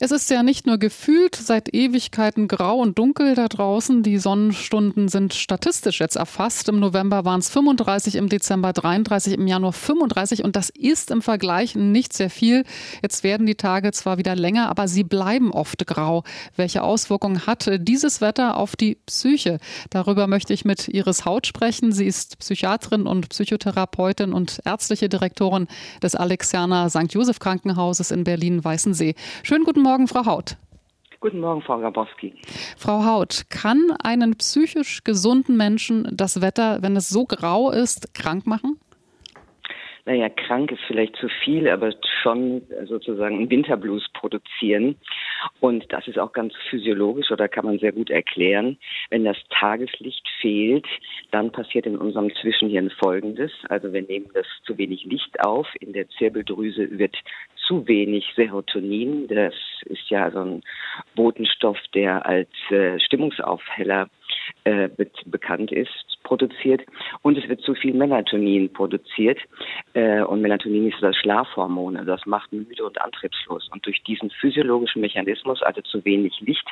Es ist ja nicht nur gefühlt seit Ewigkeiten grau und dunkel da draußen. Die Sonnenstunden sind statistisch jetzt erfasst. Im November waren es 35, im Dezember 33, im Januar 35 und das ist im Vergleich nicht sehr viel. Jetzt werden die Tage zwar wieder länger, aber sie bleiben oft grau. Welche Auswirkungen hat dieses Wetter auf die Psyche? Darüber möchte ich mit Iris Haut sprechen. Sie ist Psychiatrin und Psychotherapeutin und ärztliche Direktorin des Alexianer St. Joseph Krankenhauses in Berlin-Weißensee. Schönen guten Morgen. Morgen, Frau Haut. Guten Morgen, Frau Grabowski. Frau Haut, kann einen psychisch gesunden Menschen das Wetter, wenn es so grau ist, krank machen? naja, krank ist vielleicht zu viel, aber schon sozusagen einen Winterblues produzieren. Und das ist auch ganz physiologisch oder kann man sehr gut erklären. Wenn das Tageslicht fehlt, dann passiert in unserem Zwischenhirn Folgendes. Also wir nehmen das zu wenig Licht auf. In der Zirbeldrüse wird zu wenig Serotonin. Das ist ja so ein Botenstoff, der als äh, Stimmungsaufheller äh, be bekannt ist, produziert. Und es wird zu viel Melatonin produziert. Äh, und Melatonin ist das Schlafhormon. Also das macht müde und antriebslos. Und durch diesen physiologischen Mechanismus, also zu wenig Licht,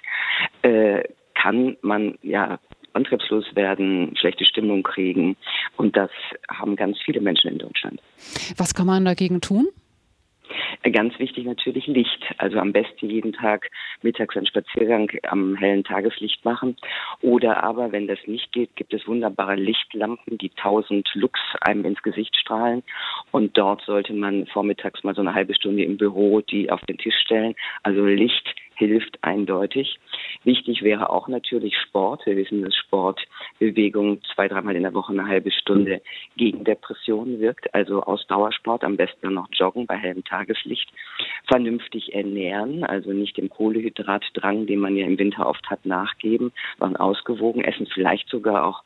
äh, kann man ja antriebslos werden, schlechte Stimmung kriegen. Und das haben ganz viele Menschen in Deutschland. Was kann man dagegen tun? Ganz wichtig natürlich Licht. Also am besten jeden Tag mittags einen Spaziergang am hellen Tageslicht machen. Oder aber, wenn das nicht geht, gibt es wunderbare Lichtlampen, die 1000 Lux einem ins Gesicht strahlen. Und dort sollte man vormittags mal so eine halbe Stunde im Büro die auf den Tisch stellen. Also Licht hilft eindeutig. Wichtig wäre auch natürlich Sport. Wir wissen, dass Sport, Bewegung zwei, dreimal in der Woche eine halbe Stunde gegen Depressionen wirkt. Also Ausdauersport, am besten noch joggen bei hellem Tageslicht. Vernünftig ernähren, also nicht dem Kohlehydratdrang, den man ja im Winter oft hat, nachgeben, sondern ausgewogen essen, vielleicht sogar auch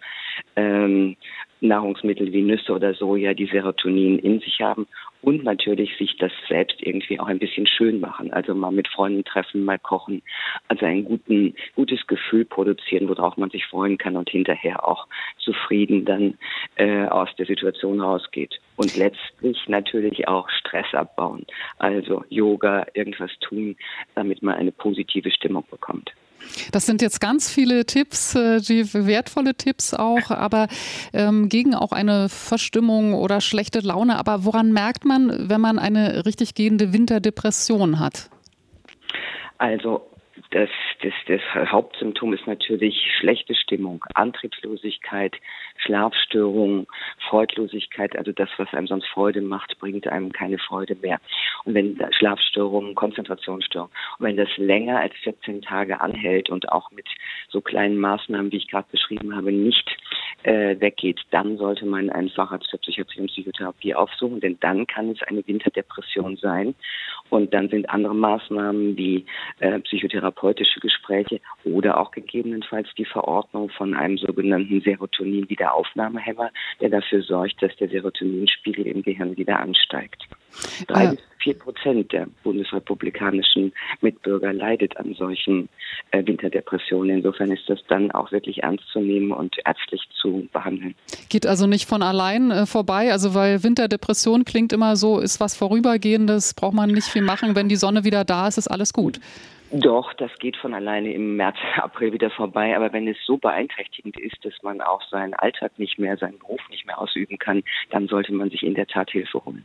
ähm, Nahrungsmittel wie Nüsse oder Soja, die Serotonin in sich haben und natürlich sich das selbst irgendwie auch ein bisschen schön machen. Also mal mit Freunden treffen, mal kochen, also ein guten, gutes Gefühl produzieren, worauf man sich freuen kann und hinterher auch zufrieden dann äh, aus der Situation rausgeht. Und letztlich natürlich auch Stress abbauen. Also Yoga, irgendwas tun, damit man eine positive Stimmung bekommt. Das sind jetzt ganz viele Tipps, äh, die wertvolle Tipps auch, aber ähm, gegen auch eine Verstimmung oder schlechte Laune. Aber woran merkt man, wenn man eine richtig gehende Winterdepression hat? Also das, das, das Hauptsymptom ist natürlich schlechte Stimmung, Antriebslosigkeit, Schlafstörungen, Freudlosigkeit, also das, was einem sonst Freude macht, bringt einem keine Freude mehr. Und wenn Schlafstörungen, Konzentrationsstörungen, und wenn das länger als 14 Tage anhält und auch mit so kleinen Maßnahmen, wie ich gerade beschrieben habe, nicht äh, weggeht, dann sollte man einen Facharzt für Psychiatrie und Psychotherapie aufsuchen, denn dann kann es eine Winterdepression sein. Und dann sind andere Maßnahmen wie äh, psychotherapeutische Gespräche oder auch gegebenenfalls die Verordnung von einem sogenannten Serotonin-Wiederaufnahmehemmer, der dafür sorgt, dass der Serotoninspiegel im Gehirn wieder ansteigt. Drei ja. bis vier Prozent der bundesrepublikanischen Mitbürger leidet an solchen äh, Winterdepressionen. Insofern ist das dann auch wirklich ernst zu nehmen und ärztlich zu behandeln. Geht also nicht von allein äh, vorbei, also weil Winterdepression klingt immer so, ist was Vorübergehendes, braucht man nicht viel machen. Wenn die Sonne wieder da ist, ist alles gut. Doch, das geht von alleine im März, April wieder vorbei. Aber wenn es so beeinträchtigend ist, dass man auch seinen Alltag nicht mehr, seinen Beruf nicht mehr ausüben kann, dann sollte man sich in der Tat Hilfe holen.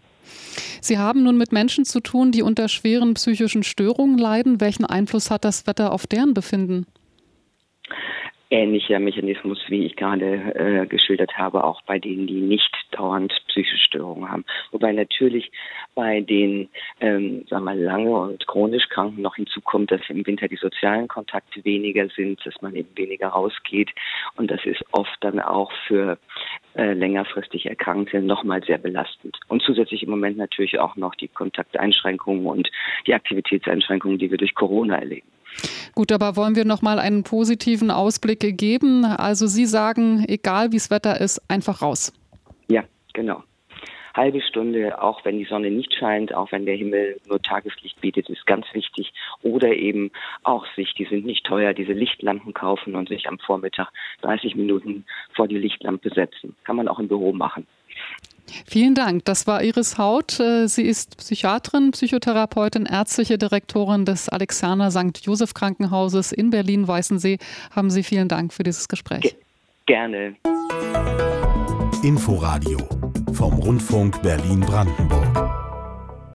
Sie haben nun mit Menschen zu tun, die unter schweren psychischen Störungen leiden. Welchen Einfluss hat das Wetter auf deren Befinden? Ähnlicher Mechanismus, wie ich gerade äh, geschildert habe, auch bei denen, die nicht dauernd psychische Störungen haben. Wobei natürlich bei den, ähm, sagen wir mal, lange und chronisch Kranken noch hinzukommt, dass im Winter die sozialen Kontakte weniger sind, dass man eben weniger rausgeht. Und das ist oft dann auch für äh, längerfristig Erkrankte nochmal sehr belastend. Und zusätzlich im Moment natürlich auch noch die Kontakteinschränkungen und die Aktivitätseinschränkungen, die wir durch Corona erleben. Gut, aber wollen wir noch mal einen positiven Ausblick geben? Also Sie sagen, egal wie das Wetter ist, einfach raus. Ja, genau. Halbe Stunde, auch wenn die Sonne nicht scheint, auch wenn der Himmel nur Tageslicht bietet, ist ganz wichtig. Oder eben auch sich, die sind nicht teuer, diese Lichtlampen kaufen und sich am Vormittag 30 Minuten vor die Lichtlampe setzen. Kann man auch im Büro machen. Vielen Dank. Das war Iris Haut. Äh, sie ist Psychiatrin, Psychotherapeutin, ärztliche Direktorin des Alexander St. Joseph Krankenhauses in Berlin-Weißensee. Haben Sie vielen Dank für dieses Gespräch. Ge gerne. Inforadio vom Rundfunk Berlin-Brandenburg.